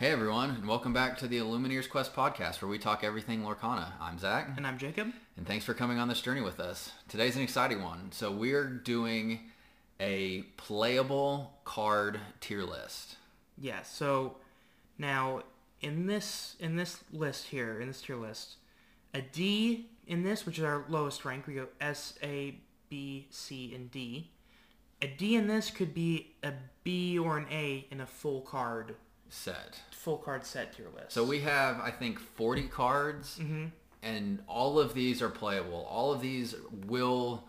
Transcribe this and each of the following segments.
Hey everyone, and welcome back to the Illumineers Quest podcast where we talk everything Lorcana. I'm Zach, And I'm Jacob. and thanks for coming on this journey with us. Today's an exciting one. So we're doing a playable card tier list. Yeah, so now in this in this list here, in this tier list, a D in this, which is our lowest rank, we go S, A, B, C, and D. A D in this could be a B or an A in a full card Set. full card set tier list. So we have, I think, 40 cards, mm-hmm. and all of these are playable. All of these will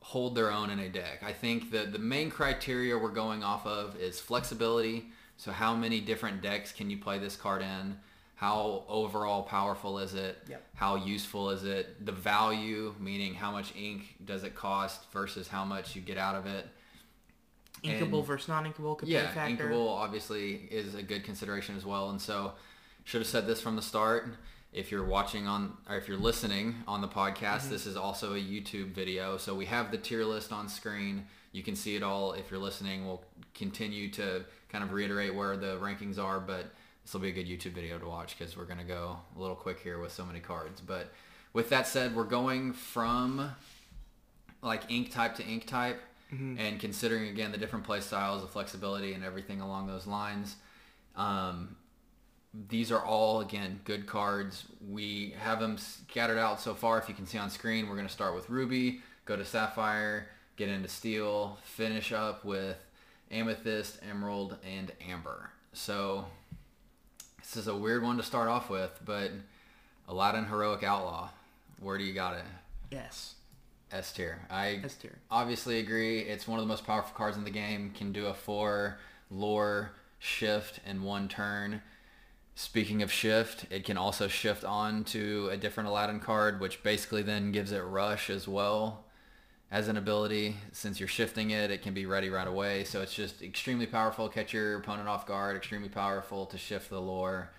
hold their own in a deck. I think that the main criteria we're going off of is flexibility. So how many different decks can you play this card in? How overall powerful is it? Yep. How useful is it? The value, meaning how much ink does it cost versus how much you get out of it. Inkable and- versus non-inkable could be Yeah, a factor. inkable obviously is a good consideration as well. And so, should have said this from the start. If you're watching on, or if you're listening on the podcast, Mm-hmm. this is also a YouTube video. So we have the tier list on screen. You can see it all. If you're listening, we'll continue to kind of reiterate where the rankings are, but this will be a good YouTube video to watch because we're going to go a little quick here with so many cards. But with that said, we're going from like ink type to ink type and considering again the different play styles the flexibility and everything along those lines um, these are all again good cards. We have them scattered out so far. If you can see on screen we're going to start with ruby go to sapphire get into steel finish up with amethyst emerald and amber. So this is a weird one to start off with but aladdin heroic outlaw where do you got it? Yes, S tier. I S tier. obviously agree. It's one of the most powerful cards in the game. Can do a four lore shift in one turn. Speaking of shift, it can also shift on to a different Aladdin card, which basically then gives it rush as well as an ability. Since you're shifting it, it can be ready right away. So it's just extremely powerful. Catch your opponent off guard. Extremely powerful to shift the lore.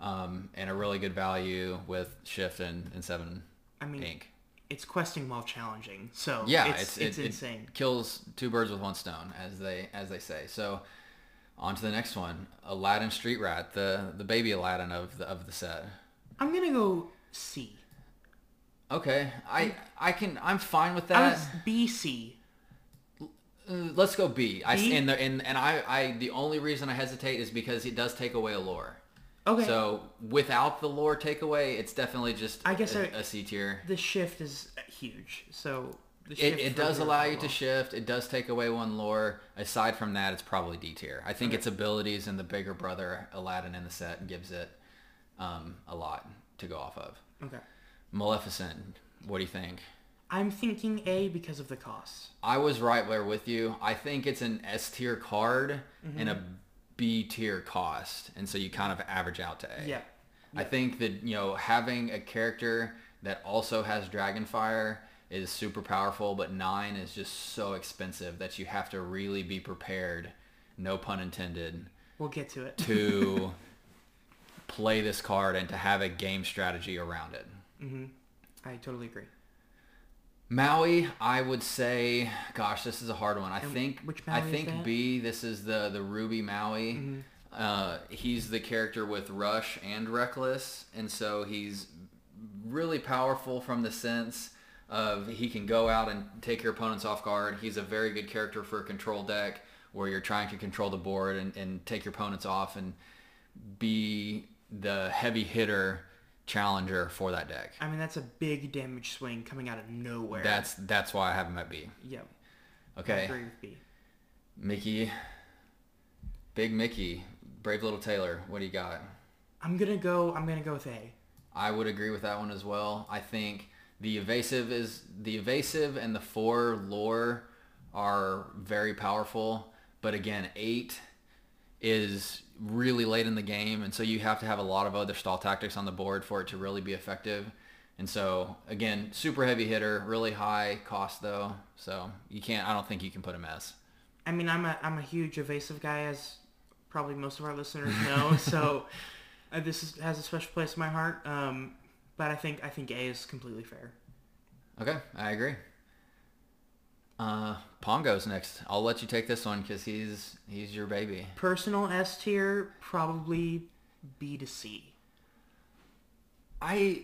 Um, and a really good value with shift and, and seven I mean, ink. It's questing while challenging, so Yeah, it's it's it's, it- it insane. kills two birds with one stone, as they as they say. So, on to the next one, Aladdin Street Rat, the the baby Aladdin of the of the set. I'm gonna go C. Okay, I I can I'm fine with that. B C. Let's go B. I B? and the and, and I I the only reason I hesitate is because it does take away a lore. Okay. So without the lore takeaway, it's definitely just I guess a, I- a C tier. the shift is huge, so the It, shift it does allow you to shift. It does take away one lore. Aside from that, it's probably D tier. I think its abilities and the bigger brother Aladdin in the set gives it um, a lot to go off of. Okay. Maleficent, what do you think? I'm thinking A because of the cost. I was right there with you. I think it's an S tier card and a B tier cost, and so you kind of average out to A. Yeah. I think that you know having a character that also has Dragonfire is super powerful, but nine is just so expensive that you have to really be prepared, no pun intended, We'll get to it. to play this card and to have a game strategy around it. Mm-hmm. I totally agree. Maui, I would say, gosh, this is a hard one. I think which I Maui is think? Mm-hmm. B. This is the the Ruby Maui. Uh, he's the character with Rush and Reckless, and so he's really powerful from the sense of he can go out and take your opponents off guard. He's a very good character for a control deck where you're trying to control the board and, and take your opponents off and be the heavy hitter challenger for that deck. I mean, that's a big damage swing coming out of nowhere. That's that's why I have him at B. yeah. I Okay. agree with B. Mickey, Big Mickey, Brave Little Tailor. What do you got? I'm gonna go. I'm gonna go with A. I would agree with that one as well. I think the evasive is the evasive and the four lore are very powerful, but again, eight is really late in the game, and so you have to have a lot of other stall tactics on the board for it to really be effective. And so again, super heavy hitter, really high cost though, so you can't. I don't think you can put a mess. I mean, I'm a I'm a huge evasive guy, as probably most of our listeners know. so uh, this is, has a special place in my heart. Um, but I think I think A is completely fair. Okay, I agree. Uh, Pongo's next. I'll let you take this one because he's he's your baby. Personal S tier, probably B to C? I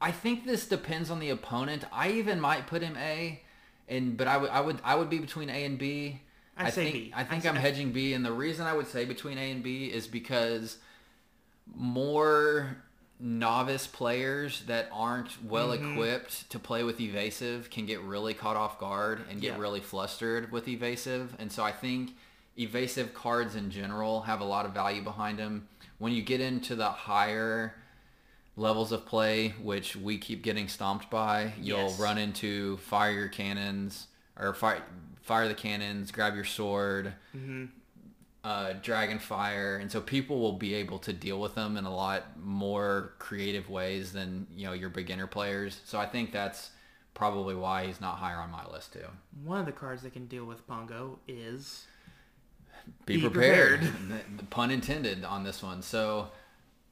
I think this depends on the opponent. I even might put him A, and but I would I would I would be between A and B. I say think B. I think I I'm say- hedging B, and the reason I would say between A and B is because more novice players that aren't well Mm-hmm. equipped to play with evasive can get really caught off guard and get Yeah. really flustered with evasive and so i think evasive cards in general have a lot of value behind them when you get into the higher levels of play which we keep getting stomped by you'll Yes. run into fire your cannons or fire fire the cannons grab your sword uh, dragon fire, and so people will be able to deal with them in a lot more creative ways than you know your beginner players. So I think that's probably why he's not higher on my list too. One of the cards that can deal with Pongo is Be, Be prepared. prepared. Pun intended on this one. So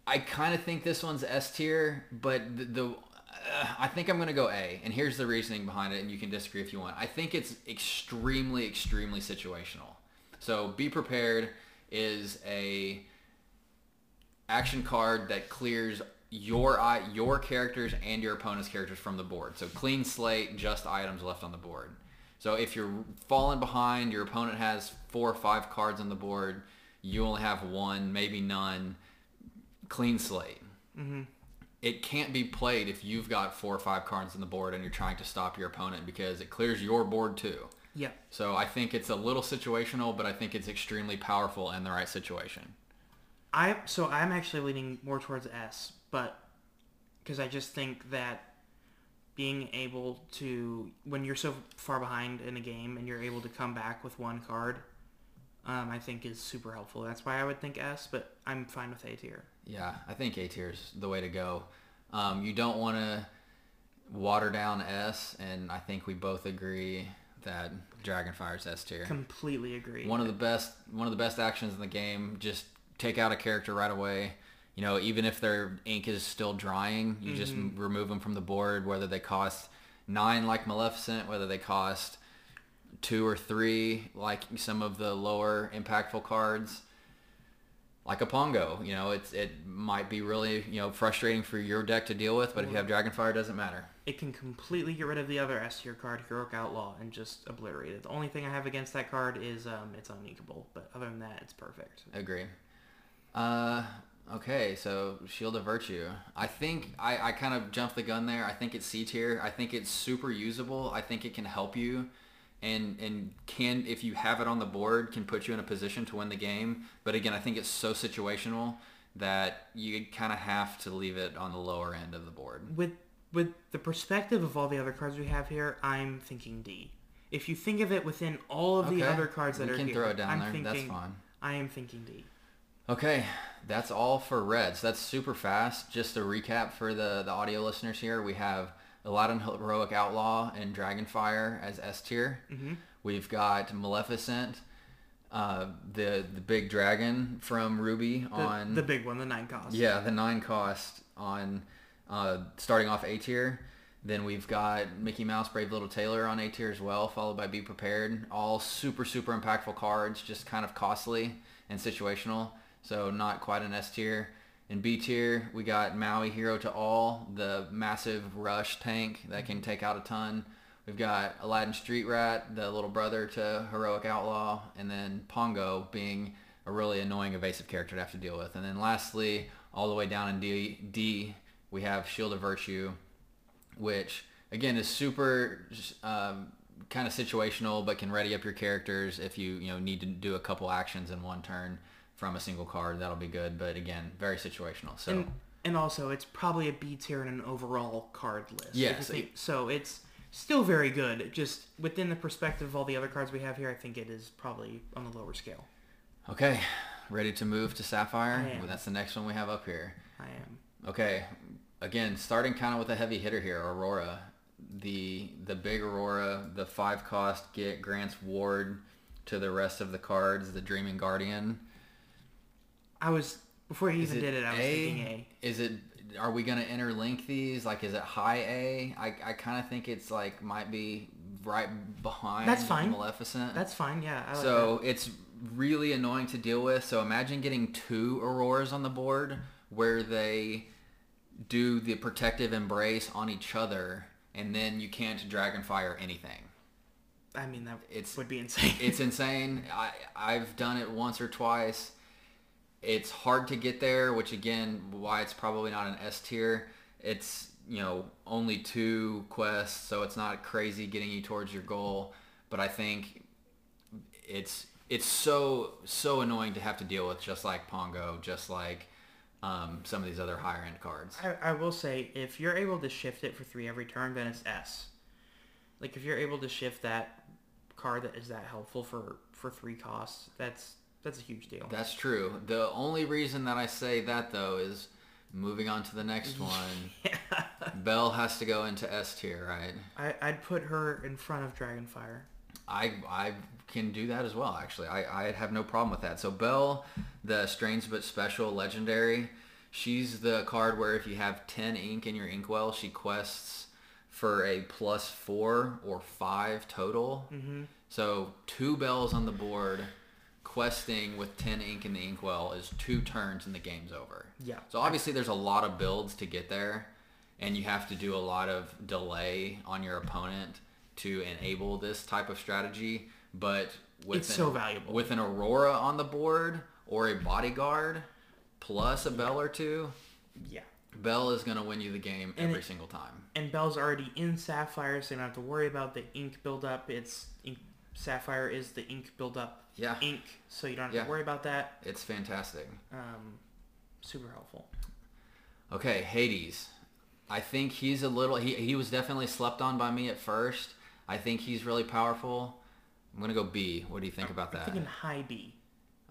I kind of think this one's S tier, but the, the uh, I think I'm going to go A, and here's the reasoning behind it, and you can disagree if you want. I think it's extremely, extremely situational. So be prepared is a action card that clears your your characters and your opponent's characters from the board. So clean slate, just items left on the board. So if you're falling behind, your opponent has four or five cards on the board, you only have one, maybe none. Clean slate. Mm-hmm. It can't be played if you've got four or five cards on the board and you're trying to stop your opponent because it clears your board too. Yeah. So I think it's a little situational, but I think it's extremely powerful in the right situation. I so I'm actually leaning more towards S, but because I just think that being able to when you're so far behind in a game and you're able to come back with one card, um, I think is super helpful. That's why I would think S, but I'm fine with A tier. Yeah, I think A tier is the way to go. Um, you don't want to water down S, and I think we both agree that Dragonfire is S tier. Completely agree. One of the best, one of the best actions in the game. Just take out a character right away. You know, even if their ink is still drying, you just mm-hmm. remove them from the board. Whether they cost nine like Maleficent, whether they cost two or three like some of the lower impactful cards like a Pongo. You know, it's it might be really you know frustrating for your deck to deal with, but if you have Dragonfire, it doesn't matter. it can completely get rid of the other S tier card, Heroic Outlaw, and just obliterate it. The only thing I have against that card is um, it's uninkable, but other than that, it's perfect. Agree. Uh, okay, so Shield of Virtue. I think I, I kind of jumped the gun there. I think it's C tier. I think it's super usable. I think it can help you and and can if you have it on the board can put you in a position to win the game. But again, I think it's so situational that you kind of have to leave it on the lower end of the board. With with the perspective of all the other cards we have here, I'm thinking D. If you think of it within all of the other cards that we are can here, throw it down I'm there. That's thinking fine. I am thinking D. Okay, that's all for Reds. That's super fast. Just a recap for the, the audio listeners here. We have Aladdin Heroic Outlaw and Dragonfire as S tier. Mm-hmm. We've got Maleficent, uh, the the big dragon from Ruby The, on the big one, the nine cost. yeah the nine cost on uh, starting off A tier. Then we've got Mickey Mouse, Brave Little Tailor on A tier as well, followed by Be Prepared. All super super impactful cards, just kind of costly and situational. So not quite an S tier. In B tier, we got Maui Hero to All, the massive rush tank that can take out a ton. We've got Aladdin Street Rat, the little brother to Heroic Outlaw, and then Pongo being a really annoying evasive character to have to deal with. And then lastly, all the way down in D, D we have Shield of Virtue, which again is super um, kind of situational, but can ready up your characters if you you know need to do a couple actions in one turn from a single card. That'll be good, but again, very situational. So And, and also, it's probably a B tier in an overall card list. Yes. think- so it's still very good. Just within the perspective of all the other cards we have here, I think it is probably on the lower scale. okay, ready to move to Sapphire. I am. Well, that's the next one we have up here. I am. Okay, again, starting kind of with a heavy hitter here, Aurora. The the big Aurora, the five cost get grants ward to the rest of the cards. The Dreaming Guardian. I was before he Is even did it. I was thinking A. Is it? Are we gonna interlink these? Like, is it high A? I I kind of think it's like might be right behind. That's fine. Maleficent. That's fine. Yeah. I like so it's really annoying to deal with. So imagine getting two Auroras on the board where they do the protective embrace on each other, and then you can't Dragonfire anything. I mean, that It's- would be insane. It's insane. I I've done it once or twice. It's hard to get there, which again, why it's probably not an S tier. It's you know only two quests, so it's not crazy getting you towards your goal. But I think it's it's so so annoying to have to deal with, just like Pongo, just like um, some of these other higher end cards. I, I will say, if you're able to shift it for three every turn, then it's S. Like, if you're able to shift that card that is that helpful for, for three costs, that's that's a huge deal. That's true. The only reason that I say that though is moving on to the next one. Belle has to go into S tier, right? I, I'd put her in front of Dragonfire. I I can do that as well. Actually, I I have no problem with that. So Belle, the strange but special legendary, she's the card where if you have ten ink in your inkwell, she quests for a plus four or five total. Mm-hmm. So two Belles on the board, questing with ten ink in the inkwell is two turns and the game's over. Yeah. So obviously there's a lot of builds to get there, and you have to do a lot of delay on your opponent to enable this type of strategy. But with It's so valuable. with an Aurora on the board or a bodyguard plus a Belle or two, Yeah. Belle is going to win you the game And every it- single time. And Belle's already in Sapphire, so you don't have to worry about the ink buildup. It's ink, Sapphire is the ink buildup Yeah, ink, so you don't have Yeah. to worry about that. it's fantastic. Um, super helpful. Okay, Hades. I think he's a little. He he was definitely slept on by me at first. I think he's really powerful. I'm gonna go B. What do you think about that? I'm thinking high B.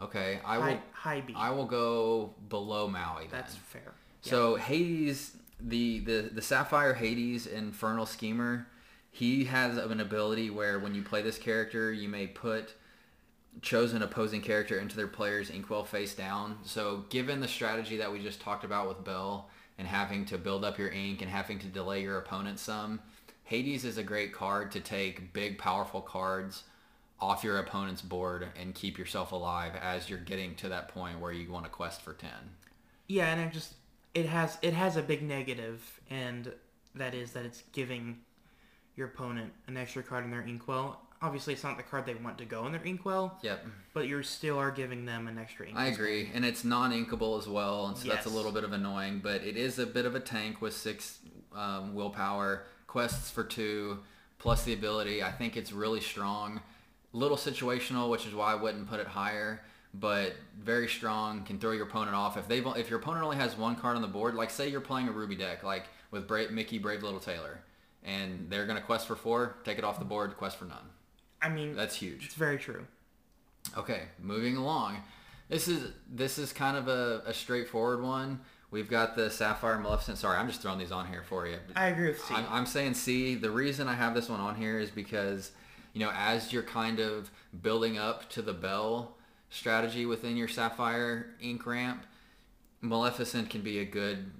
Okay, I high, will. high B. I will go below Maui. Then. That's fair. Yeah. So Hades, the, the the Sapphire Hades Infernal Schemer, he has an ability where when you play this character, you may put chosen opposing character into their player's inkwell face down. So given the strategy that we just talked about with Belle and having to build up your ink and having to delay your opponent some, Hades is a great card to take big powerful cards off your opponent's board and keep yourself alive as you're getting to that point where you want to quest for 10. Yeah, and it just it has it has a big negative, and that is that it's giving your opponent an extra card in their inkwell. Obviously, it's not the card they want to go in their inkwell, Yep. but you still are giving them an extra inkwell. I agree, and it's non-inkable as well, and so that's a little bit of annoying. But it is a bit of a tank with six um, willpower, quests for two, plus the ability. I think it's really strong. Little situational, which is why I wouldn't put it higher, but very strong. Can throw your opponent off if they if your opponent only has one card on the board. Like say you're playing a Ruby deck, like with Bra- Mickey Brave Little Tailor, and they're gonna quest for four, take it off the board, quest for none. I mean, That's huge. it's very true. Okay, moving along. This is this is kind of a, a straightforward one. We've got the Sapphire Maleficent. Sorry, I'm just throwing these on here for you. I agree with C. I'm, I'm saying C. The reason I have this one on here is because, you know, as you're kind of building up to the Belle strategy within your Sapphire ink ramp, Maleficent can be a good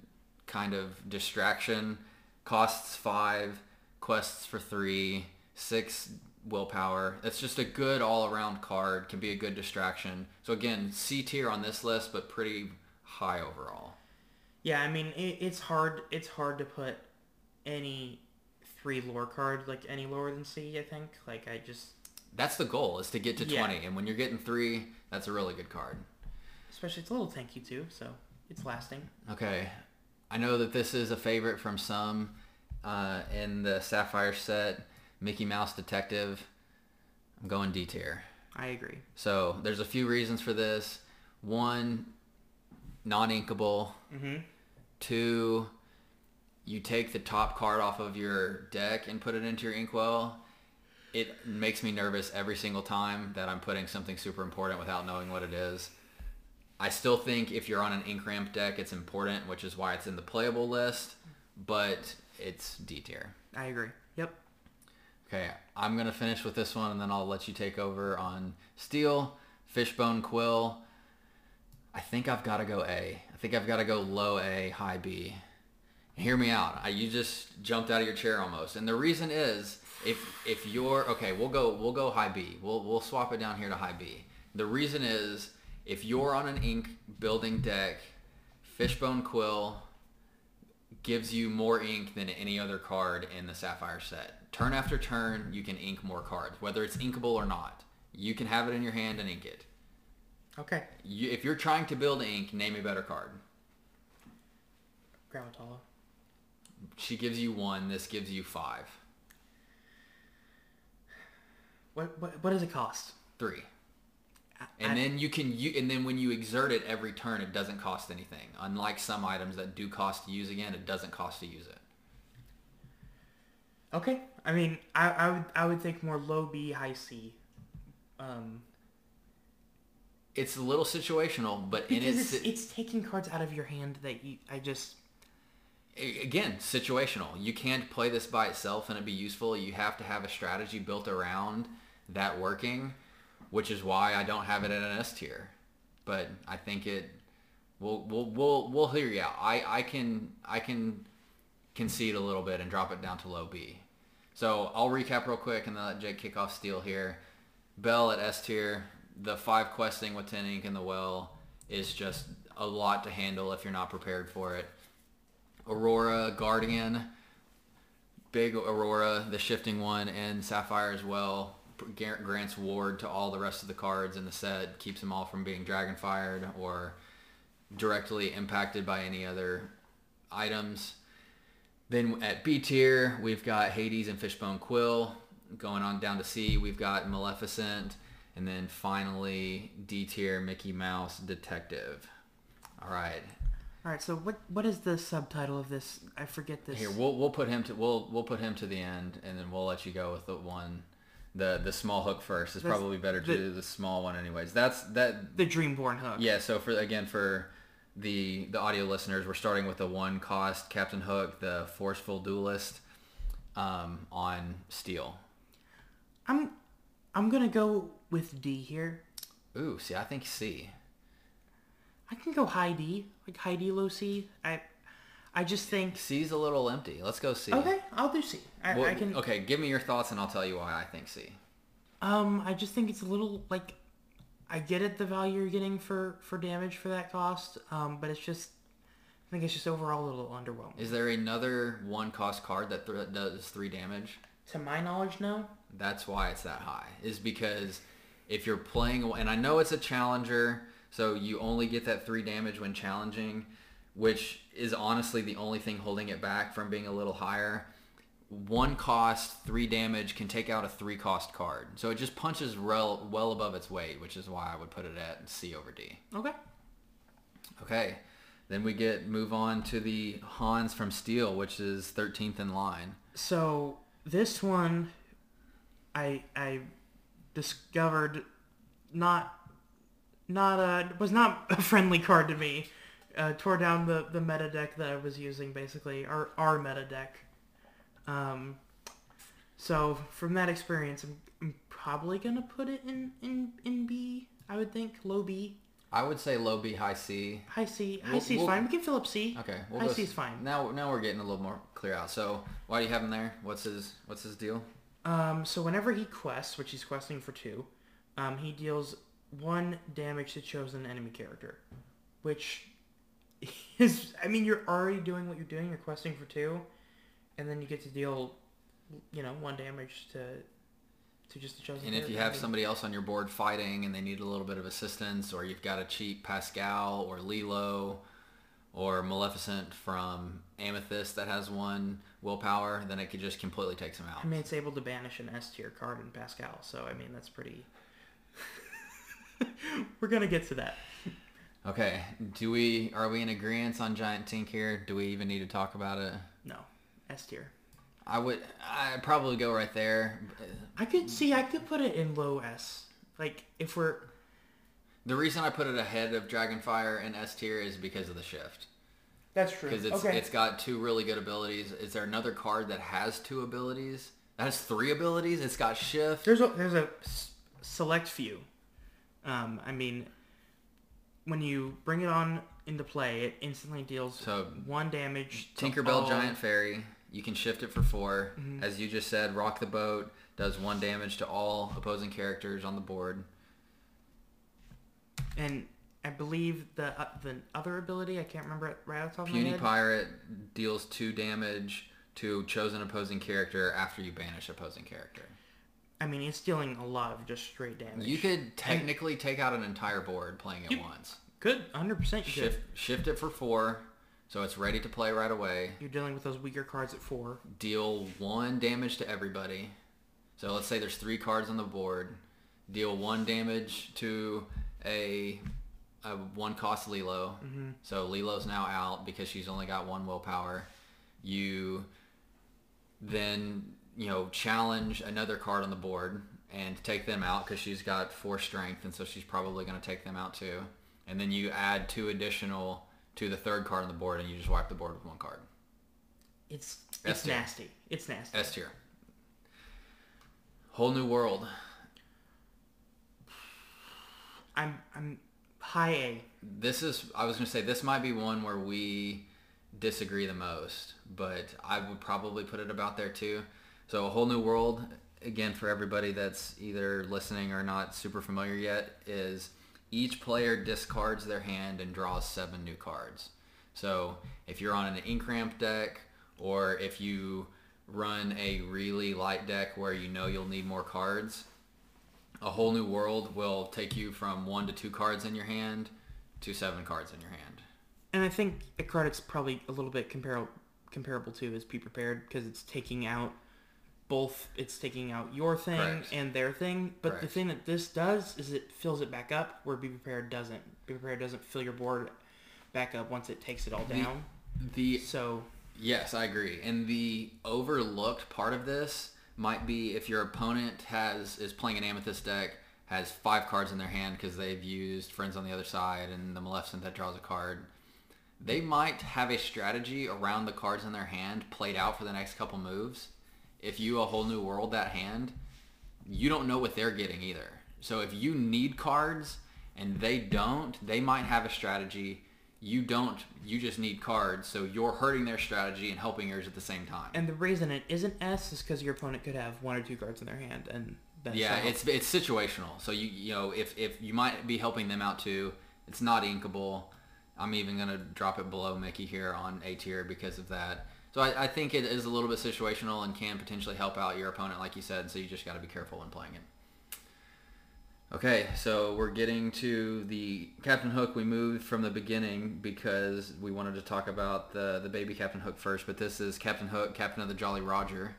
kind of distraction. Costs five, quests for three, six willpower. It's just a good all-around card. Can be a good distraction. So again, C tier on this list, but pretty high overall. Yeah, I mean it, it's hard. It's hard to put any three lore card like any lower than C. I think. Like I just, That's the goal is to get to Yeah. 20. And when you're getting three, that's a really good card. especially it's a little tanky too, so it's lasting. Okay. I know that this is a favorite from some uh, in the Sapphire set. Mickey Mouse Detective. I'm going D tier. I agree. So there's a few reasons for this. One, non-inkable. Mm-hmm. Two, you take the top card off of your deck and put it into your inkwell. It makes me nervous every single time that I'm putting something super important without knowing what it is. I still think if you're on an ink ramp deck, it's important, which is why it's in the playable list, but it's D tier. I agree. Yep. Okay, I'm gonna finish with this one, and then I'll let you take over on Steel, Fishbone Quill. I think I've got to go A. I think I've got to go low A, high B. Hear me out. I, you just jumped out of your chair almost, and the reason is if if you're okay, we'll go we'll go high B. We'll we'll swap it down here to high B. The reason is if you're on an ink building deck, Fishbone Quill gives you more ink than any other card in the Sapphire set. Turn after turn, you can ink more cards, whether it's inkable or not. You can have it in your hand and ink it. Okay. You, if you're trying to build ink, name a better card. Gramma Tala. She gives you one. This gives you five. What, what what does it cost? Three. I- And I- then you can you and then when you exert it every turn, it doesn't cost anything. Unlike some items that do cost to use again, it doesn't cost to use it. Okay. I mean, I, I would I would think more low B, high C. Um, It's a little situational, but because its, it's, it's taking cards out of your hand that you I just again situational. You can't play this by itself and it be useful. You have to have a strategy built around that working, which is why I don't have it at an S tier. But I think it. We'll we'll we'll we'll hear you out. I I can I can concede a little bit and drop it down to low B. So I'll recap real quick and then let Jake kick off steel here. Belle at S tier. The five questing with 10 ink in the well is just a lot to handle if you're not prepared for it. Aurora, Guardian, big Aurora, the shifting one, and Sapphire as well. Grants ward to all the rest of the cards in the set, keeps them all from being dragon fired or directly impacted by any other items. Then at B tier, we've got Hades and Fishbone Quill. Going on down to C, we've got Maleficent. And then finally, D tier, Mickey Mouse Detective. All right. all right. So what what is the subtitle of this? I forget this. Here, we'll we'll put him to we'll we'll put him to the end, and then we'll let you go with the one, the the small hook first. It's That's- probably better to the- do the small one, anyways. That's that. the Dreamborn hook. Yeah. So for again for the the audio listeners, we're starting with the one cost Captain Hook, the forceful duelist, um, on steel. I'm I'm gonna go with D here. Ooh, see, I think C. I can go high D, like high D, low C. I I just think C's a little empty. Let's go C. okay. I'll do C. I, Well, I can. Okay, give me your thoughts, and I'll tell you why I think C. Um, I just think it's a little like I get it the value you're getting for for damage for that cost. Um, but it's just I think it's just overall a little underwhelming. Is there another one cost card that th- does three damage? To my knowledge, no. That's why it's that high. Is because if you're playing, and I know it's a challenger, so you only get that three damage when challenging, which is honestly the only thing holding it back from being a little higher. One cost, three damage can take out a three cost card. So it just punches well, well above its weight, which is why I would put it at C over D. Okay. Okay. Then we get move on to the Hans from Steel, which is 13th in line. So this one, I I discovered not not a was not a friendly card to me. Uh, tore down the the meta deck that I was using basically, our our meta deck. Um, so from that experience, I'm, I'm probably gonna put it in in in B. I would think low B, I would say low B, high C. high C. High We'll- C is we'll- fine. We can fill up C. Okay, we'll high go C s- is fine. Now, now we're getting a little more clear out. So, why do you have him there? What's his What's his deal? Um, so whenever he quests, which he's questing for two, um, he deals one damage to chosen enemy character, which is, I mean, you're already doing what you're doing. You're questing for two, and then you get to deal, you know, one damage to, to just the chosen. And if you have somebody else on your board fighting and they need a little bit of assistance, or you've got a cheap Pascal or Lilo or Maleficent from Amethyst that has one willpower, then it could just completely takes him out. I mean, it's able to banish an S tier card in Pascal, so I mean that's pretty. We're gonna get to that. Okay, do we are we in agreement on Giant Tink here? Do we even need to talk about it? No, S tier. I would I'd probably go right there. I could see. I could put it in low S. Like if we're The reason I put it ahead of Dragonfire and S tier is because of the shift. That's true. Because it's it's got two really good abilities. Is there another card that has two abilities? That has three abilities. It's got shift. There's a there's a s- select few. Um, I mean, when you bring it on into play, it instantly deals So, one damage. Tinkerbell Giant Fairy. You can shift it for 4 Mm-hmm. As you just said, Rock the Boat does one damage to all opposing characters on the board. And I believe the uh, the other ability I can't remember it right off the top of my Puny head. Pirate deals two damage to chosen opposing character after you banish opposing character. I mean, it's dealing a lot of just straight damage. You could technically take out an entire board playing it once. Good, 100% Shift could. shift it for four, so it's ready to play right away. You're dealing with those weaker cards at four. Deal one damage to everybody. So let's say there's three cards on the board. Deal one damage to a, a one cost Lilo. Mm-hmm. So Lilo's now out because she's only got one willpower. You then you know challenge another card on the board and take them out because she's got four strength and so she's probably going to take them out too. And then you add two additional to the third card on the board and you just wipe the board with one card. It's it's tier. nasty. It's nasty. S tier. Whole new world. I'm I'm high A. This is I was gonna say this might be one where we disagree the most, but I would probably put it about there too. So a whole new world again for everybody that's either listening or not super familiar yet is each player discards their hand and draws seven new cards. So if you're on an ink ramp deck or if you run a really light deck where you know you'll need more cards, a whole new world will take you from one to two cards in your hand to seven cards in your hand. And I think a card it's probably a little bit comparable comparable to is Be Prepared because it's taking out both it's taking out your thing Correct. and their thing. But the thing that this does is it fills it back up where Be Prepared doesn't. Be Prepared doesn't fill your board back up once it takes it all The- down. The So yes, I agree. And the overlooked part of this might be if your opponent has is playing an amethyst deck, has five cards in their hand because they've used friends on the other side and the Maleficent that draws a card. They might have a strategy around the cards in their hand played out for the next couple moves. If you a whole new world that hand, you don't know what they're getting either. So if you need cards and they don't, they might have a strategy. You don't. You just need cards. So you're hurting their strategy and helping yours at the same time. and the reason it isn't S is because your opponent could have one or two cards in their hand and that's yeah, it's it's situational. So you you know if if you might be helping them out too, it's not inkable. I'm even gonna drop it below Mickey here on A tier because of that. So I, I think it is a little bit situational and can potentially help out your opponent, like you said. So you just got to be careful when playing it. Okay, so we're getting to the Captain Hook. We moved from the beginning because we wanted to talk about the the baby Captain Hook first, but this is Captain Hook, Captain of the Jolly Roger,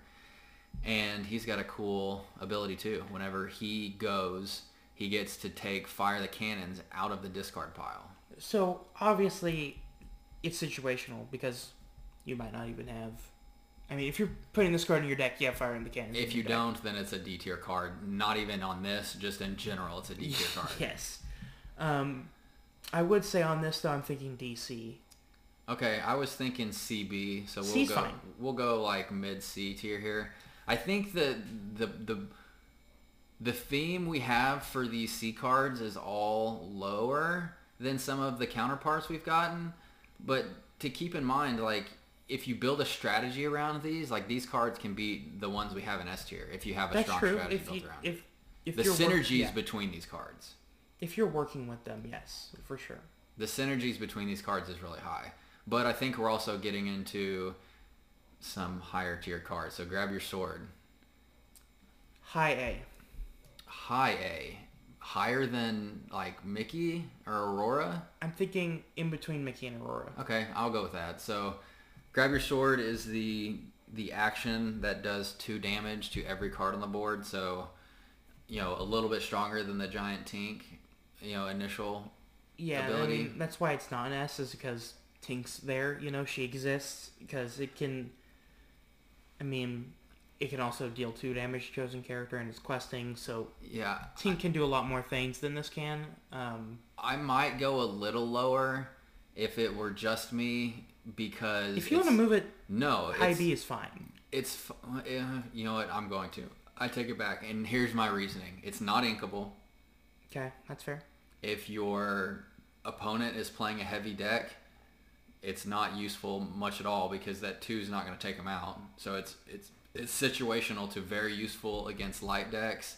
and he's got a cool ability too. Whenever he goes, he gets to take fire the cannons out of the discard pile. So obviously, it's situational because you might not even have. I mean, if you're putting this card in your deck, fire in the cannon. If you don't, then it's a D tier card. Not even on this, just in general, it's a D tier card. yes. Um, I would say on this though, I'm thinking DC. Okay, I was thinking CB, so we'll C's go. fine. We'll go like mid C tier here. I think that the the the theme we have for these C cards is all lower than some of the counterparts we've gotten, but to keep in mind, like if you build a strategy around these, like these cards can be the ones we have in S tier if you have a That's strong true. strategy If built you around. if if the you're work- synergies yeah. between these cards. if you're working with them, yes, for sure. the synergies between these cards is really high. But I think we're also getting into some higher tier cards. So grab your sword. High A. High A. Higher than like Mickey or Aurora? I'm thinking in between Mickey and Aurora. Okay, I'll go with that. So grab your sword is the the action that does two damage to every card on the board. So you know, a little bit stronger than the giant tink, you know, initial Yeah, I ability. mean that's why it's not an S is because Tink's there. You know, she exists because it can. I mean, it can also deal two damage to chosen character and it's questing. So yeah, Tink can do a lot more things than this can. Um, I might go a little lower if it were just me because if you want to move it, no, IB is fine. it's eh, you know what I'm going to. I take it back, and here's my reasoning. It's not inkable. Okay, that's fair. If your opponent is playing a heavy deck, it's not useful much at all because that two is not going to take them out. So it's it's it's situational to very useful against light decks,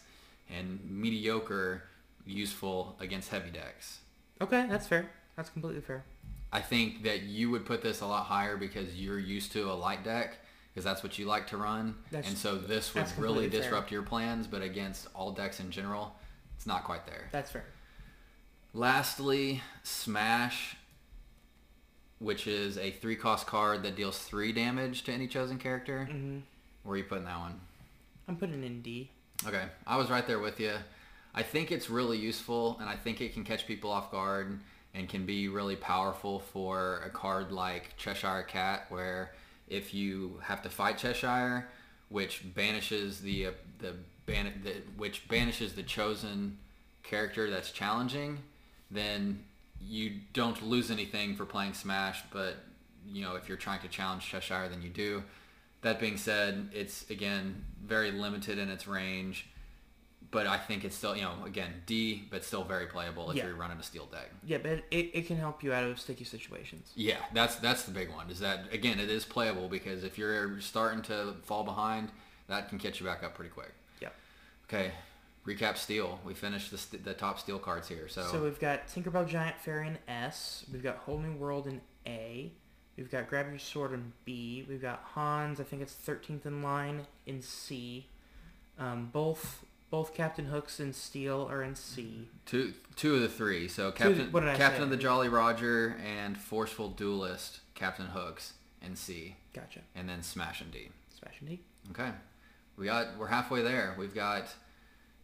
and mediocre useful against heavy decks. Okay, that's fair. That's completely fair. I think that you would put this a lot higher because you're used to a light deck because that's what you like to run. That's- and so this would really completely fair. disrupt your plans, but against all decks in general, it's not quite there. That's fair. Lastly, Smash, which is a three cost card that deals three damage to any chosen character. hmm Where are you putting that one? I'm putting in D. Okay, I was right there with you. I think it's really useful, and I think it can catch people off guard and can be really powerful for a card like Cheshire Cat, where if you have to fight Cheshire, which banishes the uh, the, ban- the which banishes the chosen character that's challenging, then you don't lose anything for playing Smash. But you know, if you're trying to challenge Cheshire, then you do. That being said, it's again very limited in its range, but I think it's still you know again D, but still very playable if Yeah. you're running a steel deck. Yeah, but it, it can help you out of sticky situations. Yeah, that's that's the big one. Is that again it is playable because if you're starting to fall behind, that can catch you back up pretty quick. Yeah. Okay, recap steel. We finished the, st- the top steel cards here. So, So we've got Tinkerbell Giant Fairy in S. We've got Whole New World in A. We've got Grab Your Sword in B. We've got Hans, I think it's 13th in line, in C. Um, both both Captain Hooks and Steel are in C. two two of the three. So Captain what did I Captain say? of the Jolly Roger and Forceful Duelist Captain Hooks and C, Gotcha. and then Smash and D. Smash and D. Okay, we got we're halfway there. We've got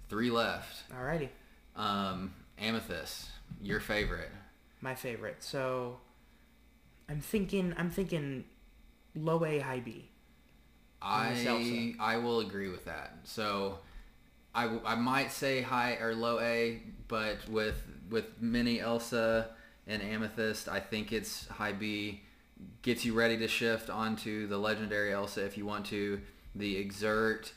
three left. Alrighty. Um, Amethyst, your favorite. My favorite. So I'm thinking I'm thinking low A, high B. this I will agree with that. So I, I might say high or low A, but with with mini Elsa and Amethyst, I think it's high B. Gets you ready to shift onto the legendary Elsa if you want to. The exert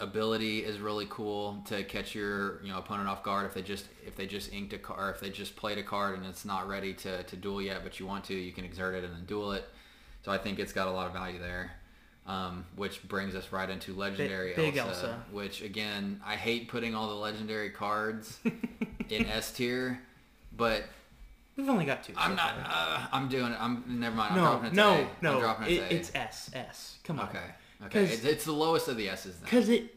ability is really cool to catch your you know opponent off guard if they just if they just inked a card if they just played a card and it's not ready to, to duel yet but you want to you can exert it and then duel it so I think it's got a lot of value there um, which brings us right into legendary big Elsa, Elsa. which again I hate putting all the legendary cards in S tier but We've only got two. I'm so not uh, I'm doing it I'm never mind I'm no, dropping it to no, A. I'm no. dropping it it's S, S. Come on. okay Okay. it's, it's the lowest of the S's then. Because it,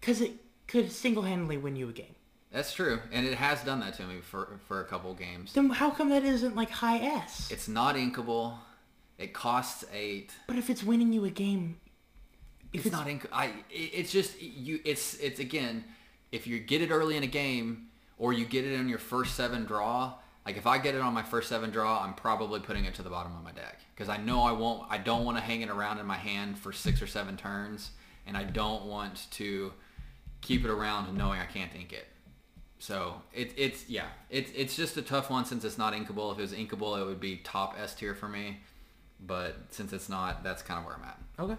cause it could single-handedly win you a game. That's true, and it has done that to me for for a couple games. Then how come that isn't like high S? It's not inkable. It costs eight. but if it's winning you a game, if It's, not ink. I. It's just you. It's it's again, if you get it early in a game, or you get it in your first seven draw. Like if I get it on my first seven draw, I'm probably putting it to the bottom of my deck because I know I won't. I don't want to hang it around in my hand for six or seven turns, and I don't want to keep it around knowing I can't ink it. So it, it's yeah, it's it's just a tough one since it's not inkable. If it was inkable, it would be top S tier for me. But since it's not, that's kind of where I'm at. okay,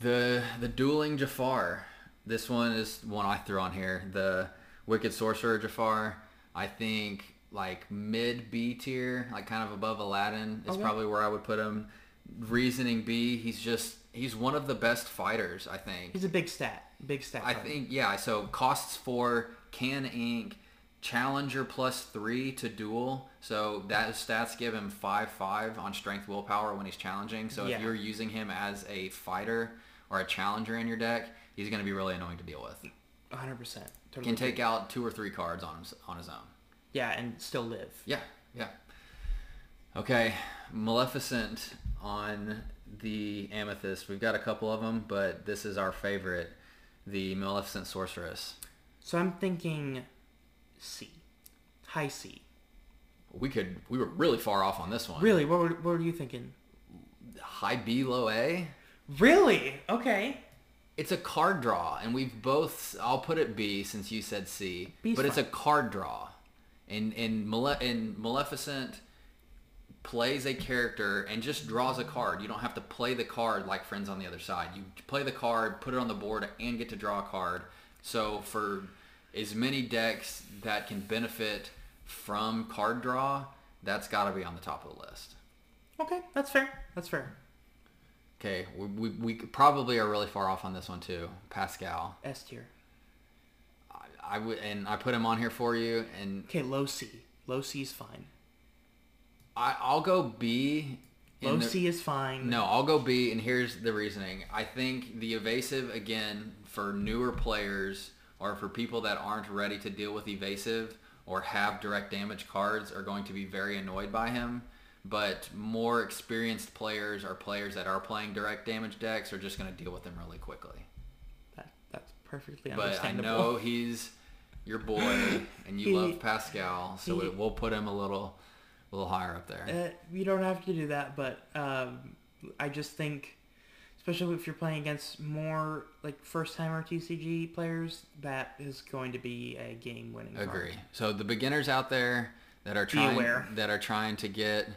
The the dueling Jafar. This one is one I threw on here. The Wicked Sorcerer Jafar. I think like mid B tier, like kind of above Aladdin is Okay. probably where I would put him. Reasoning B, he's just he's one of the best fighters. I think. he's a big stat, big stat. I card. think yeah. So costs four, can ink, challenger plus three to duel. So that stats give him five five on strength willpower when he's challenging. So Yeah. if you're using him as a fighter or a challenger in your deck, he's going to be really annoying to deal with. 100. percent Can take out two or three cards on his, on his own. Yeah, and still live. Yeah, yeah. Okay, Maleficent on the Amethyst. We've got a couple of them, but this is our favorite, the Maleficent Sorceress. So I'm thinking C, high C. We could. We were really far off on this one. Really, what were, what were you thinking? High B, low A. Really? Okay. It's a card draw, and we've both. I'll put it B since you said C. B's but it's a card draw, and and Male- and Maleficent plays a character and just draws a card. You don't have to play the card like Friends on the Other Side. You play the card, put it on the board, and get to draw a card. So for as many decks that can benefit from card draw, that's got to be on the top of the list. Okay, that's fair. That's fair. Okay, we, we, we probably are really far off on this one too. Pascal. S tier. I, I would, and I put him on here for you, and Okay, low C. Low C is fine. I, I'll go B. Low the- C is fine. No, I'll go B, and here's the reasoning. I think the evasive again for newer players or for people that aren't ready to deal with evasive or have direct damage cards are going to be very annoyed by him. But more experienced players or players that are playing direct damage decks are just going to deal with him really quickly. That, that's perfectly understandable. But I know he's your boy, and you He- love Pascal, so he- it, we'll put him a little, a little higher up there. Uh, you don't have to do that, but um, I just think, especially if you're playing against more like first-timer TCG players, that is going to be a game-winning. Agree. Card. So the beginners out there that are trying that are trying to get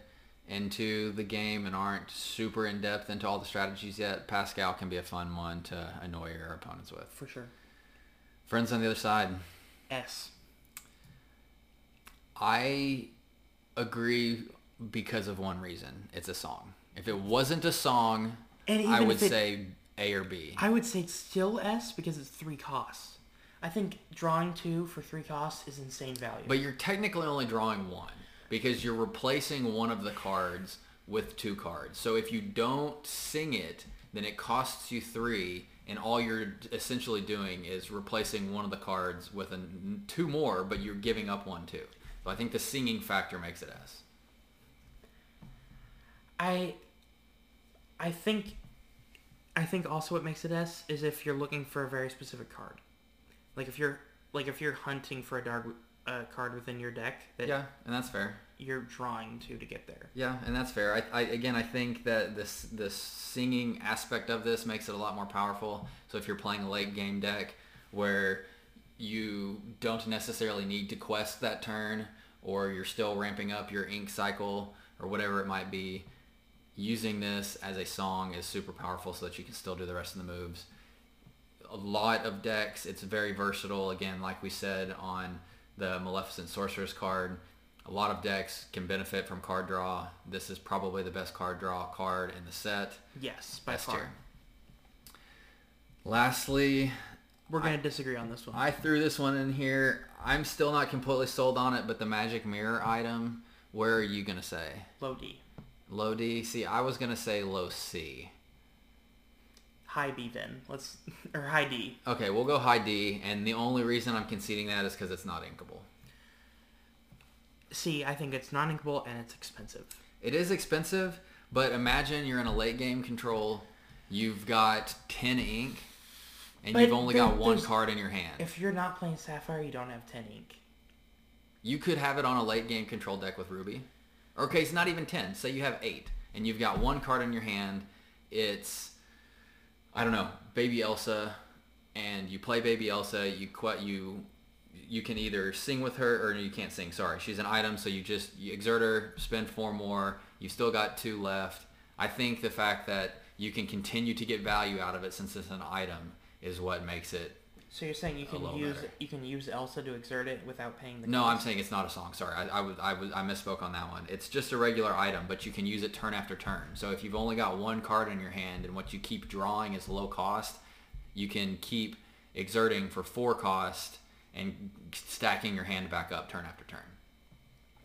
into the game and aren't super in depth into all the strategies yet, Pascal can be a fun one to annoy your opponents with. for sure. Friends on the other side, S. I agree because of one reason. It's a song. If it wasn't a song, And even I would it- say A or B. I would say it's still S because it's three costs. I think drawing two for three costs is insane value. But you're technically only drawing one because you're replacing one of the cards with two cards. So if you don't sing it, then it costs you three, and all you're essentially doing is replacing one of the cards with an, two more, but you're giving up one too. So I think the singing factor makes it S. I I think I think also what makes it S is if you're looking for a very specific card. Like if you're like if you're hunting for a dark uh, card within your deck that Yeah, and that's fair. you're drawing to to get there. Yeah, and that's fair. I, I again, I think that this this singing aspect of this makes it a lot more powerful. So if you're playing a late game deck where you don't necessarily need to quest that turn, or you're still ramping up your ink cycle or whatever it might be, using this as a song is super powerful so that you can still do the rest of the moves. A lot of decks, it's very versatile. Again, like we said on the Maleficent Sorceress card, a lot of decks can benefit from card draw. This is probably the best card draw card in the set. Yes, by far. tier. Lastly, We're gonna disagree on this one. I threw this one in here. I'm still not completely sold on it, but the Magic Mirror item, where are you gonna say? Low D, Low D? See, I was gonna say low C. high B then. Let's or high D. Okay, we'll go high D, and the only reason I'm conceding that is because it's not inkable. See, I think it's non-inkable and it's expensive. It is expensive, but imagine you're in a late game control, you've got 10 ink, and But you've only there- got one card in your hand. If you're not playing Sapphire, you don't have ten ink. You could have it on a late game control deck with Ruby. Or, okay, it's not even 10. Say you have 8, and you've got one card in your hand. It's, I don't know, Baby Elsa, and you play Baby Elsa, you qu- you you can either sing with her or you can't sing. Sorry, she's an item, so you just you exert her, spend four more. You've still got two left. I think the fact that you can continue to get value out of it since it's an item is what makes it. So you're saying you can use better. you can use Elsa to exert it without paying the No, I'm saying it's not a song. Sorry, I, I was I was I misspoke on that one. It's just a regular item, but you can use it turn after turn. So if you've only got one card in your hand and what you keep drawing is low cost, you can keep exerting for four cost and stacking your hand back up turn after turn.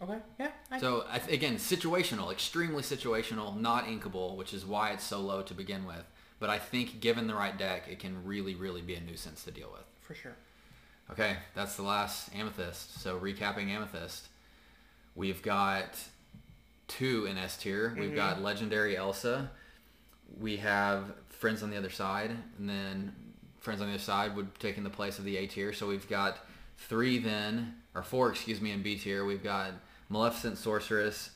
Okay. Yeah. I, So again, situational, extremely situational, not inkable, which is why it's so low to begin with. But I think given the right deck, it can really, really be a nuisance to deal with. for sure. Okay, that's the last Amethyst. So recapping Amethyst, we've got two in S tier. We've mm-hmm. got Legendary Elsa. We have Friends on the Other Side, and then Friends on the Other Side would take in the place of the A tier. So we've got three then, or four, excuse me, in B tier. We've got Maleficent Sorceress.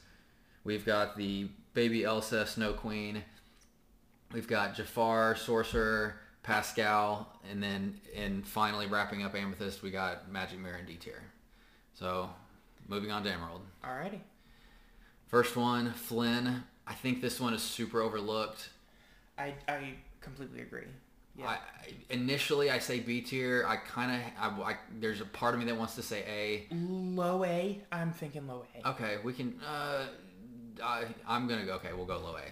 We've got the Baby Elsa Snow Queen. We've got Jafar Sorcerer, Pascal, and then and finally wrapping up Amethyst, we got Magic Mirror and D tier. So moving on to Emerald. Alrighty. First one, Flynn. I think this one is super overlooked. I I completely agree. Yeah. I, initially I say B tier. I kind of I, I, there's a part of me that wants to say A. low A. I'm thinking low A. Okay, we can. Uh, I, I'm gonna go. Okay, we'll go low A.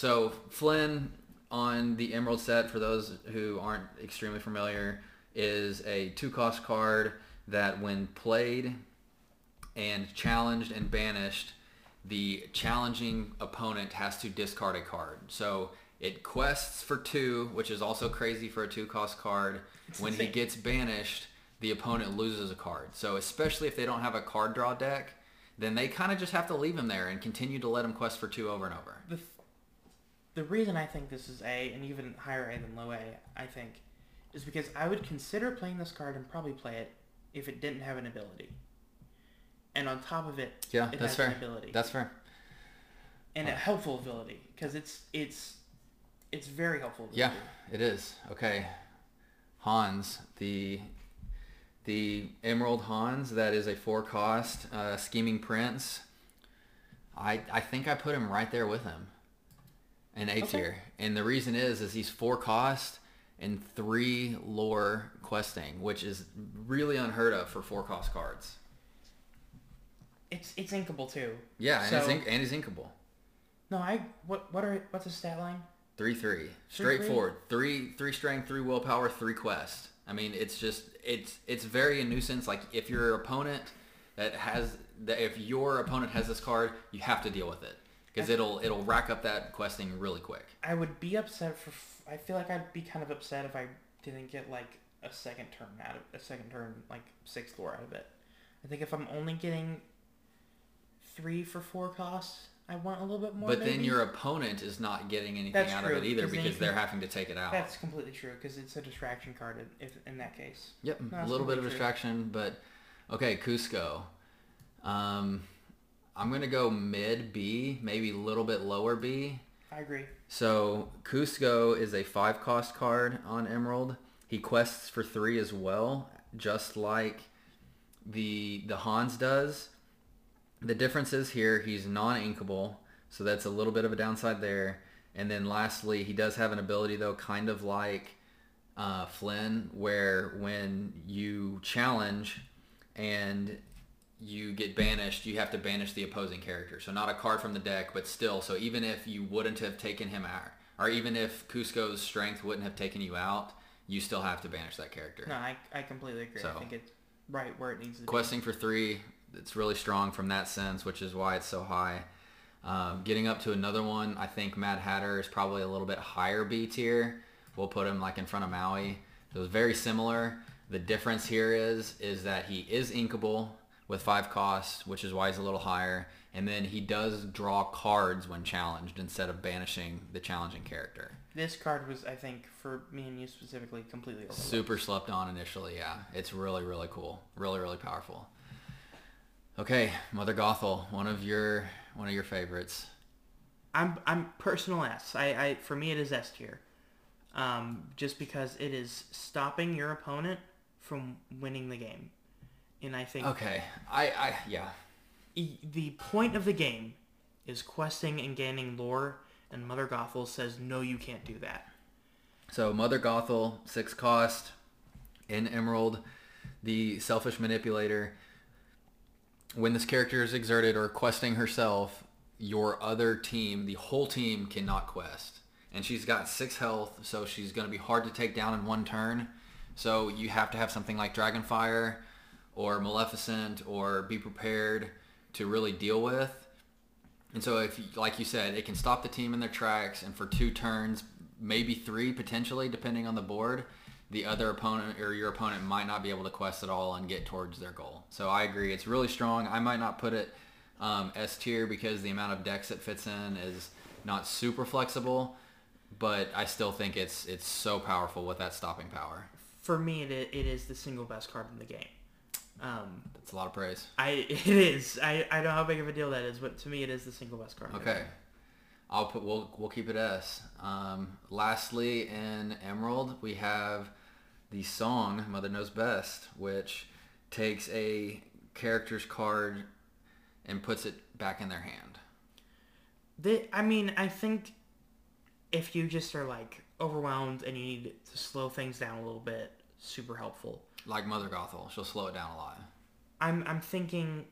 So Flynn on the Emerald set, for those who aren't extremely familiar, is a two cost card that when played and challenged and banished, the challenging opponent has to discard a card. So it quests for two, which is also crazy for a two cost card. when he gets banished, the opponent loses a card. So especially if they don't have a card draw deck, then they kind of just have to leave him there and continue to let him quest for two over and over. the th- the reason I think this is A and even higher A than low A, I think, is because I would consider playing this card and probably play it if it didn't have an ability. And on top of it, Yeah, it that's has fair. an ability That's fair. and a helpful ability because it's it's it's very helpful. Yeah, it is. Okay. Hans, the the Emerald Hans, that is a four cost uh, scheming prince. I I think I put him right there with him. In A Okay. tier. And the reason is is he's four cost and three lore questing, which is really unheard of for four cost cards. It's it's inkable too. Yeah, and, So- he's, ink- and he's inkable. No, I what what are what's the stat line? Three three. Three, Straightforward. Three three strength, three willpower, three quest. I mean, it's just it's it's very a nuisance. Like if your opponent that has that if your opponent has this card, you have to deal with it because it'll it'll rack up that questing really quick. I would be upset for. I feel like I'd be kind of upset if I didn't get like a second turn out of a second turn like sixth lore out of it. I think if I'm only getting three for four costs, I want a little bit more. but then maybe. your opponent is not getting anything That's out true, of it either 'cause because they're can- having to take it out. That's completely true because it's a distraction card in- if in that case. Yep, No, a little bit of true. distraction, but okay, Kuzco. Um, I'm gonna go mid B, maybe a little bit lower B. I agree. So Kuzco is a five cost card on Emerald. He quests for three as well, just like the the Hans does. The difference is here he's non-inkable, so that's a little bit of a downside there. And then lastly, he does have an ability though, kind of like uh, Flynn, where when you challenge and you get banished, you have to banish the opposing character. So not a card from the deck, but still. So even if you wouldn't have taken him out, or even if Kuzco's strength wouldn't have taken you out, you still have to banish that character. No, I, I completely agree. So- I think it's right where it needs to be. Questing for three, it's really strong from that sense, which is why it's so high. Um, getting up to another one, I think Mad Hatter is probably a little bit higher B tier. We'll put him like in front of Maui. It was very similar. The difference here is is that he is inkable with five costs, which is why he's a little higher. And then he does draw cards when challenged instead of banishing the challenging character. This card was, I think, for me and you specifically, completely overlooked. Super slept on initially, yeah. It's really, really cool. Really, really powerful. Okay, Mother Gothel, one of your one of your favorites. I'm I'm personal S. I, I for me it is S tier. Um, just because it is stopping your opponent from winning the game, and I think Okay, I, I yeah. e- the point of the game is questing and gaining lore, and Mother Gothel says no, you can't do that. So Mother Gothel, six cost, in Emerald, the selfish manipulator. When this character is exerted or questing herself, your other team, the whole team, cannot quest. And she's got six health, so she's going to be hard to take down in one turn. So you have to have something like Dragonfire or Maleficent or Be Prepared to really deal with. And so if, like you said, it can stop the team in their tracks, and for two turns, maybe three potentially, depending on the board, the other opponent or your opponent might not be able to quest at all and get towards their goal. So I agree, it's really strong. I might not put it um, S tier because the amount of decks it fits in is not super flexible, but I still think it's it's so powerful with that stopping power. For me, it it is the single best card in the game. Um, That's a lot of praise. I it is. I, I know how big of a deal that is, but to me, it is the single best card. Okay. I'll put we'll we'll keep it S. Um, lastly, in Emerald, we have the song "Mother Knows Best," which takes a character's card and puts it back in their hand. The, I mean, I think if you just are like overwhelmed and you need to slow things down a little bit, super helpful. Like Mother Gothel, she'll slow it down a lot. I'm I'm thinking,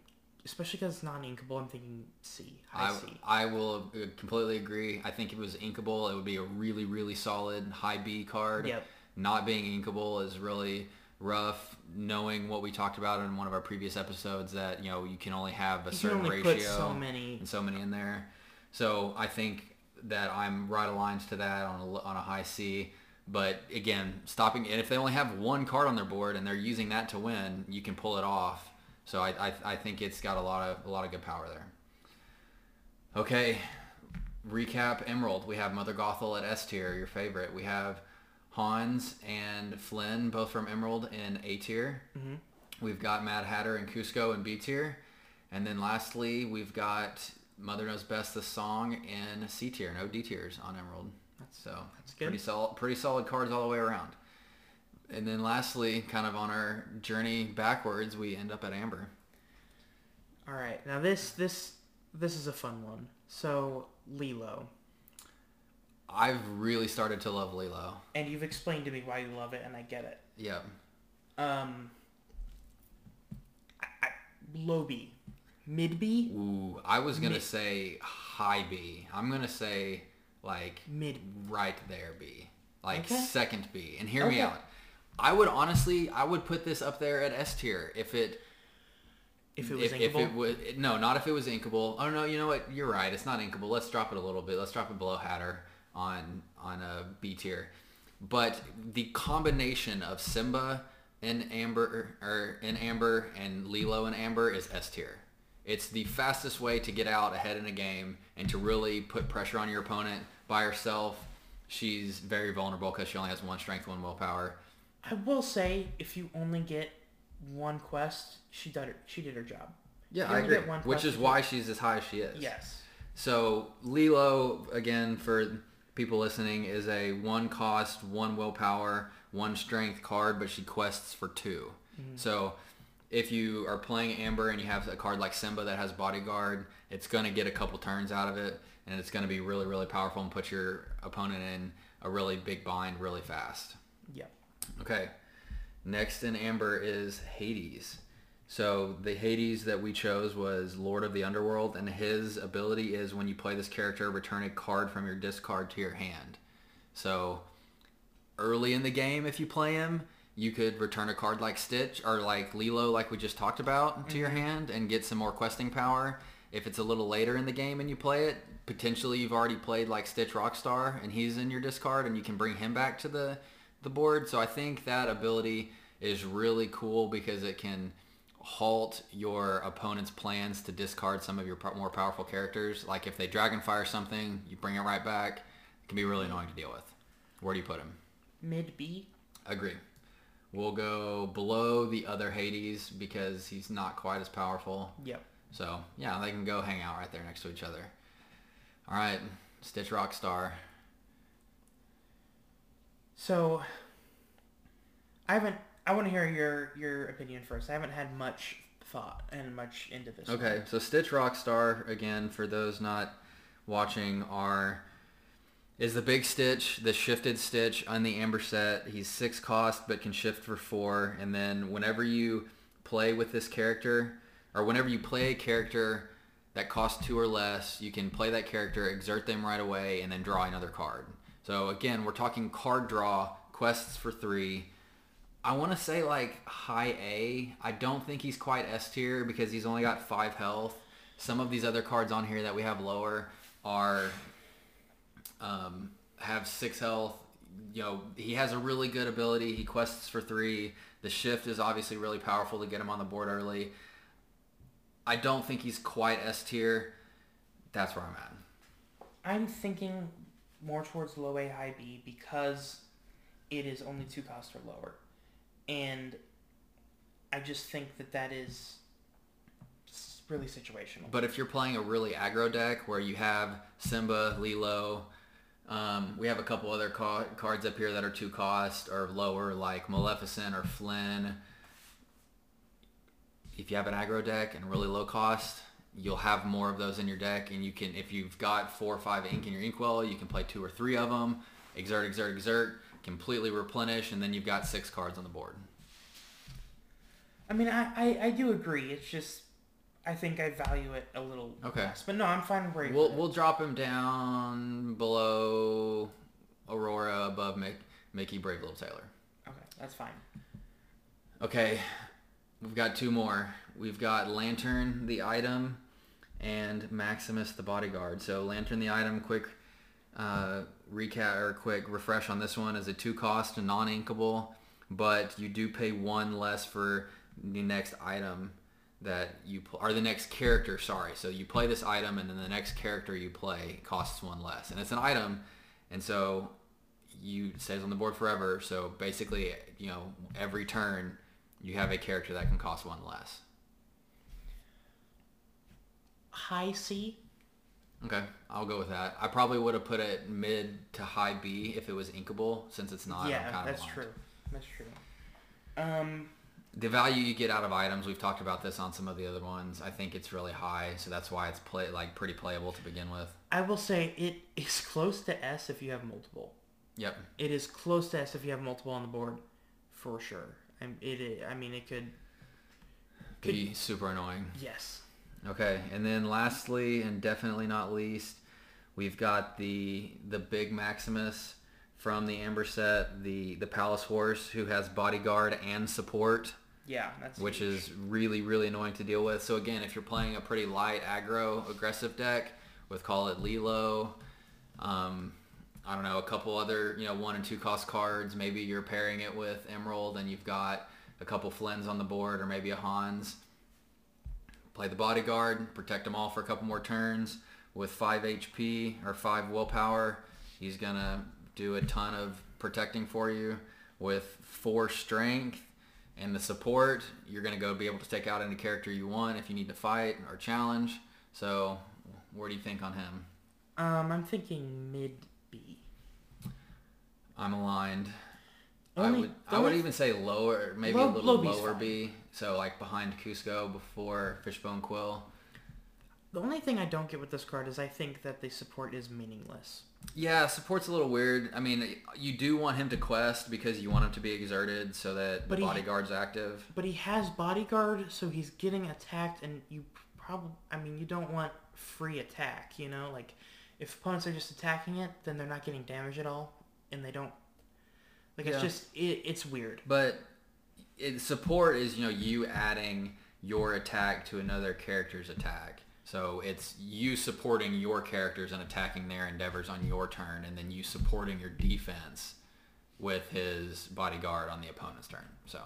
especially because it's non-inkable, I'm thinking C, high I, C. I will uh, completely agree. I think if it was inkable, it would be a really really solid high B card. Yep. not being inkable is really rough. Knowing what we talked about in one of our previous episodes that you know you can only have a You certain ratio so many. and so many in there. So I think that I'm right aligned to that on a, on a high C. But again, stopping and if they only have one card on their board and they're using that to win, you can pull it off. So I, I, I think it's got a lot of a lot of good power there. Okay, recap Emerald. We have Mother Gothel at S tier, your favorite. We have Hans and Flynn, both from Emerald in A tier. hmm We've got Mad Hatter and Kuzco in B tier. And then lastly, we've got Mother Knows Best the song in C tier, no D tiers on Emerald. So that's good. pretty solid, pretty solid cards all the way around. And then lastly, kind of on our journey backwards, we end up at Amber. All right. Now this this this is a fun one. So Lilo, I've really started to love Lilo. and you've explained to me why you love it, and I get it. Yeah. Um, I, I, low B, mid B, Ooh, I was gonna Mid- say high B. I'm gonna say like mid. right there B, like Okay. second B. And hear me out. I would honestly, I would put this up there at S tier if it If it was if, if inkable, it would no, not if it was inkable. Oh no, you know what? You're right. It's not inkable. Let's drop it a little bit. Let's drop it below Hatter on on a B tier. But the combination of Simba and Amber er, er, or in Amber and Lilo and Amber is S tier. It's the fastest way to get out ahead in a game and to really put pressure on your opponent by herself. She's very vulnerable because she only has one strength, one willpower. I will say if you only get one quest, she did her, she did her job. Yeah, I agree. Which is why she's as high as she is. Yes. So Lilo, again, for people listening, is a one cost, one willpower, one strength card, but she quests for 2 mm-hmm. So if you are playing Amber and you have a card like Simba that has bodyguard, it's going to get a couple turns out of it, and it's going to be really, really powerful and put your opponent in a really big bind really fast. Yep. Okay. Next in Amber is Hades. So the Hades that we chose was Lord of the Underworld, and his ability is when you play this character, return a card from your discard to your hand. So early in the game, if you play him, you could return a card like Stitch or like Lilo, like we just talked about, to your mm-hmm. hand and get some more questing power. If it's a little later in the game and you play it, potentially you've already played like Stitch Rockstar and he's in your discard and you can bring him back to the, the board. So I think that ability is really cool because it can halt your opponent's plans to discard some of your more powerful characters. Like if they Dragonfire something, you bring it right back. It can be really annoying to deal with. Where do you put him? Mid B. Agree. We'll go below the other Hades because he's not quite as powerful. Yep. So yeah, they can go hang out right there next to each other. All right, Stitch Rockstar. So I haven't. I want to hear your your opinion first. I haven't had much thought and much into this. one. Okay, so Stitch Rockstar again for those not watching are is the big Stitch, the shifted Stitch on the Amber set. He's six cost but can shift for four, and then whenever you play with this character, or whenever you play a character that costs two or less, you can play that character, exert them right away, and then draw another card. So again, we're talking card draw, quests for three. I want to say like high A. I don't think he's quite S tier because he's only got five health. Some of these other cards on here that we have lower are um, have six health. You know, he has a really good ability. He quests for three. The shift is obviously really powerful to get him on the board early. I don't think he's quite S tier. That's where I'm at. I'm thinking more towards low A, high B because it is only two cost or lower, and I just think that that is really situational. But if you're playing a really aggro deck where you have Simba, Lilo, um, we have a couple other ca- cards up here that are two cost or lower, like Maleficent or Flynn. If you have an aggro deck and really low cost, you'll have more of those in your deck, and you can, if you've got four or five ink in your inkwell, you can play two or three of them. Exert, exert, exert, completely replenish, and then you've got six cards on the board. I mean, I, I, I do agree. It's just I think I value it a little Okay. less. But no, I'm fine where We'll we'll drop him down below Aurora, above Mi- Mickey Brave Little Tailor. Okay, that's fine. Okay, we've got two more. We've got Lantern the item and Maximus the bodyguard. So Lantern the item, quick uh, recap or quick refresh on this one is a two cost and non-inkable, but you do pay one less for the next item that you pl- or the next character. Sorry, so you play this item and then the next character you play costs one less, and it's an item, and so you stays on the board forever. So basically, you know, every turn you have a character that can cost one less. High C. Okay, I'll go with that. I probably would have put it mid to high B if it was inkable, since it's not. I'm yeah, kind that's blind. true. That's true. Um, The value you get out of items, we've talked about this on some of the other ones. I think it's really high, so that's why it's play like pretty playable to begin with. I will say it is close to S if you have multiple. Yep. It is close to S if you have multiple on the board, for sure. And it, i- I mean, it could. Could be super annoying. Yes. Okay, and then lastly, and definitely not least, we've got the the big Maximus from the Amber set, the the Palace Horse, who has bodyguard and support, Yeah, that's which huge. is really really annoying to deal with. So again, if you're playing a pretty light aggro aggressive deck with call it Lilo, um, I don't know, a couple other you know one and two cost cards, maybe you're pairing it with Emerald, and you've got a couple Flynns on the board, or maybe a Hans play the bodyguard, protect them all for a couple more turns. With 5 HP or 5 willpower, he's going to do a ton of protecting for you. With 4 strength and the support, you're going to go be able to take out any character you want if you need to fight or challenge. So, where do you think on him? Um, I'm thinking mid B. I'm aligned. Only- I would I would even say lower, maybe Low- a little low lower fine. B. So like behind Kuzco before Fishbone Quill. The only thing I don't get with this card is I think that the support is meaningless. Yeah, support's a little weird. I mean, you do want him to quest because you want him to be exerted so that But the he- bodyguard's active. But he has bodyguard, so he's getting attacked, and you probably, I mean, you don't want free attack, you know? Like, if opponents are just attacking it, then they're not getting damage at all, and they don't, like, it's Yeah. just, it, it's weird. But it, support is, you know, you adding your attack to another character's attack. So it's you supporting your characters and attacking their endeavors on your turn, and then you supporting your defense with his bodyguard on the opponent's turn. So,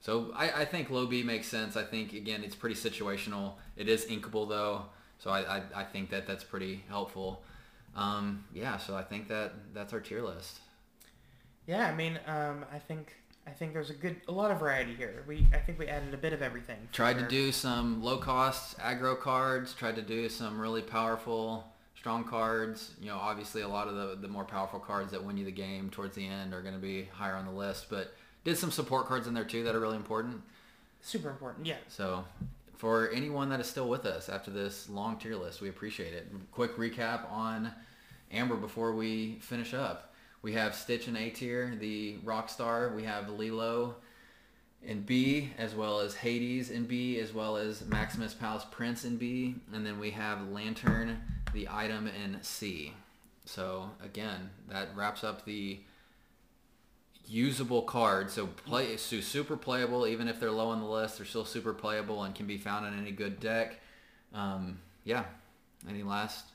so I, I think low B makes sense. I think again it's pretty situational. It is inkable though, so I, I, I think that that's pretty helpful. Um, yeah, so I think that that's our tier list. Yeah, I mean, um, I think, I think there's a good, a lot of variety here. We, I think we added a bit of everything. Tried to do some low cost aggro cards. Tried to do some really powerful strong cards. You know, obviously a lot of the the more powerful cards that win you the game towards the end are going to be higher on the list. But did some support cards in there too that are really important. Super important, yeah. So for anyone that is still with us after this long tier list, we appreciate it. Quick recap on Amber before we finish up. We have Stitch in A tier, the Rockstar. We have Lilo in B, as well as Hades in B, as well as Maximus Palace Prince in B, and then we have Lantern, the item in C. So again, that wraps up the usable cards. So play so super playable, even if they're low on the list, they're still super playable and can be found in any good deck. Um, yeah. Any last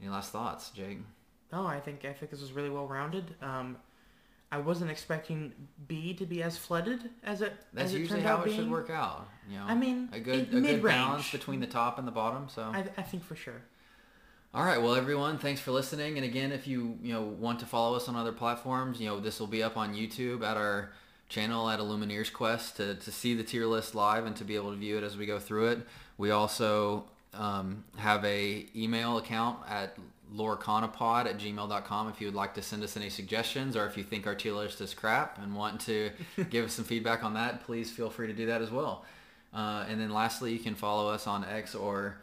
any last thoughts, Jake? No, I think I think this was really well rounded. Um, I wasn't expecting B to be as flooded as it That's as it usually turned how out it being. should work out. You know, I mean, a good a good balance between the top and the bottom. So I, I think for sure. All right, well, everyone, thanks for listening. And again, if you you know want to follow us on other platforms, you know this will be up on YouTube at our channel at Illumineers Quest to, to see the tier list live and to be able to view it as we go through it. We also um, have a email account at lorcanapod at gmail.com if you would like to send us any suggestions or if you think our tier list is crap and want to give us some feedback on that, please feel free to do that as well. Uh, and then lastly, you can follow us on X or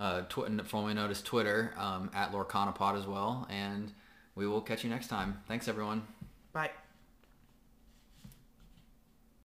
uh, tw- formerly known as Twitter um, at lorcanapod as well. And we will catch you next time. Thanks, everyone. Bye.